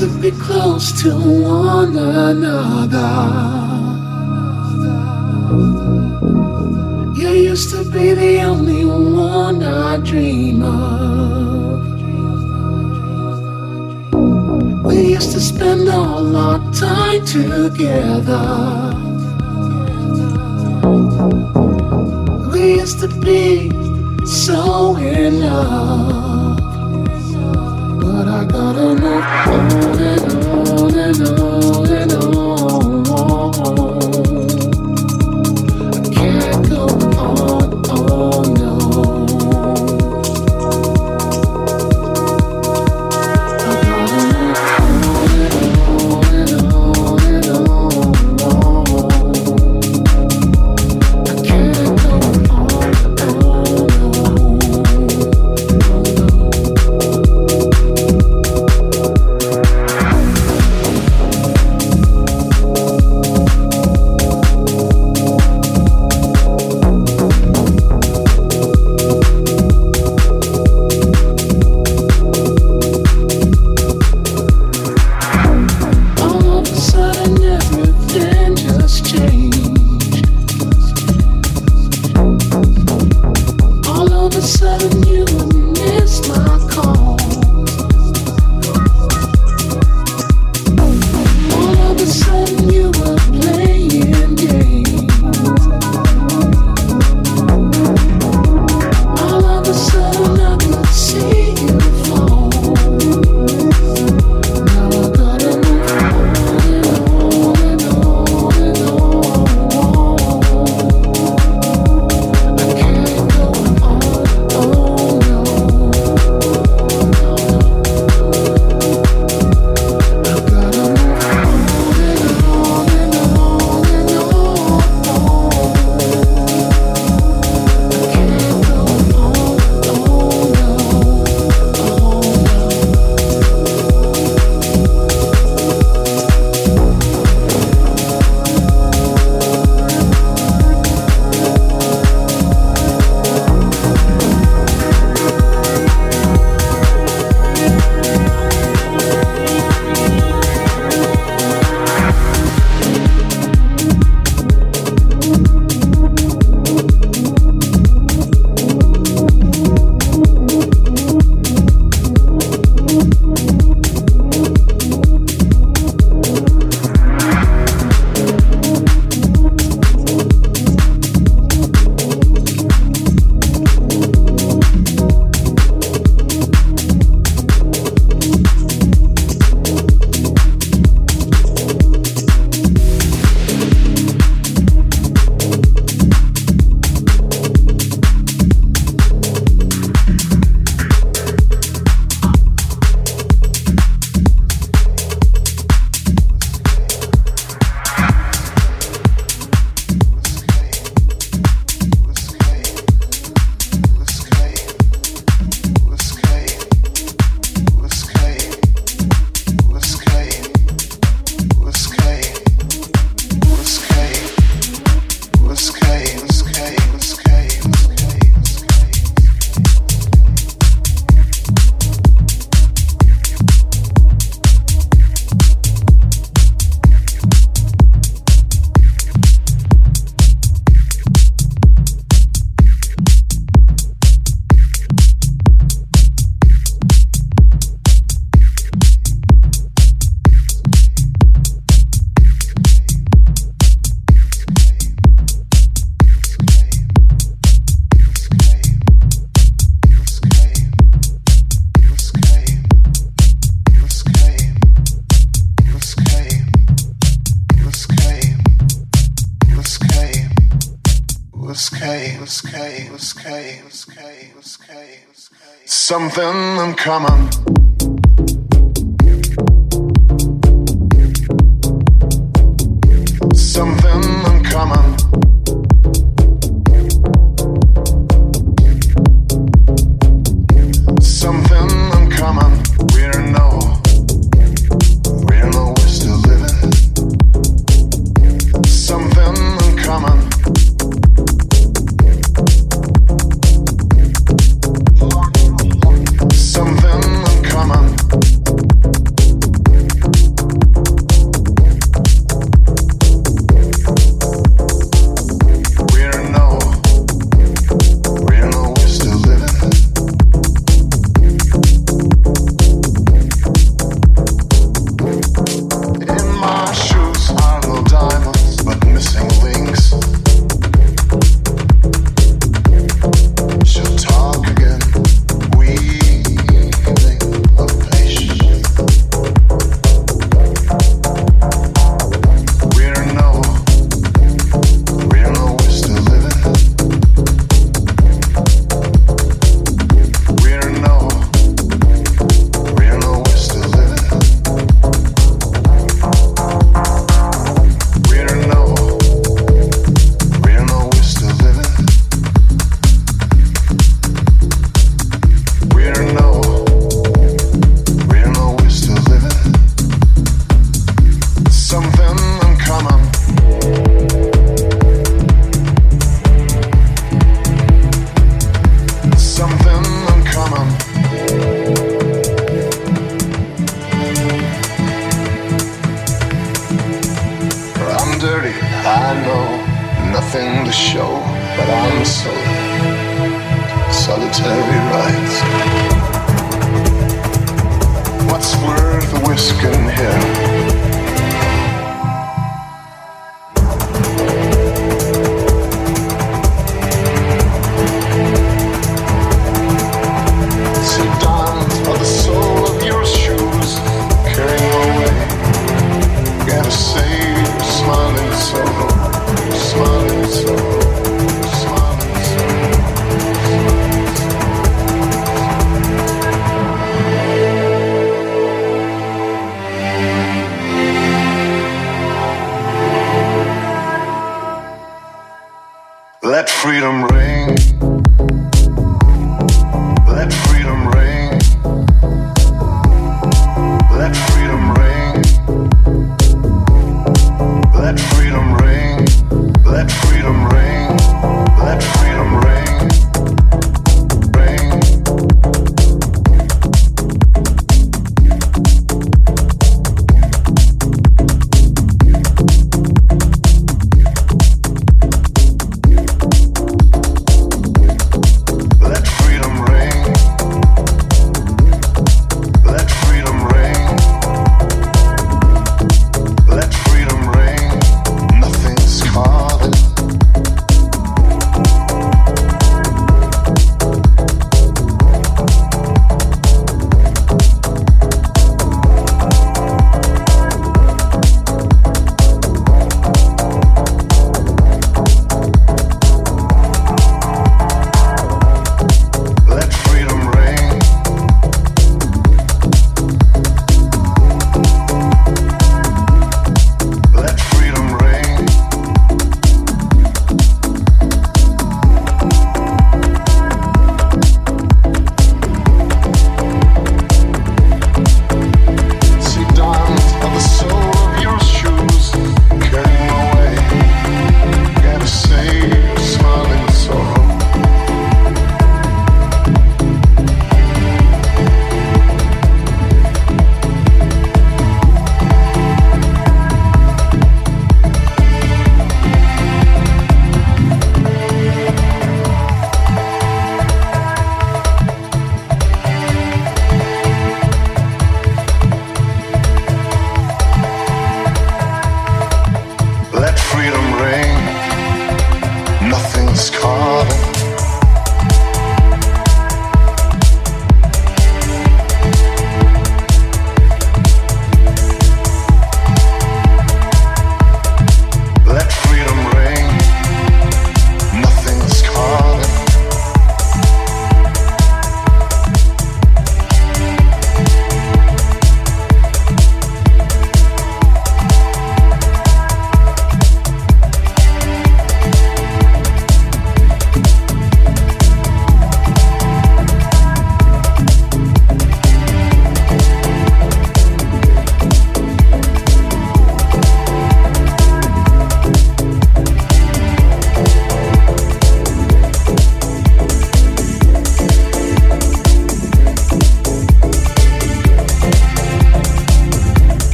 to be close to one another. You used to be the only one I dream of. We used to spend all our time together. We used to be so in love. Gotta move on and on and on and. Something uncommon.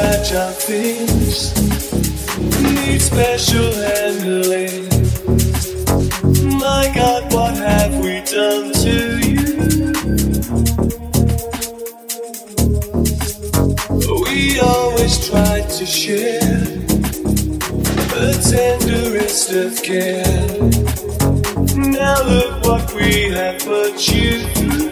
fragile things need special handling. My God, what have we done to you? We always tried to share the tenderest of care. Now look what we have put you through.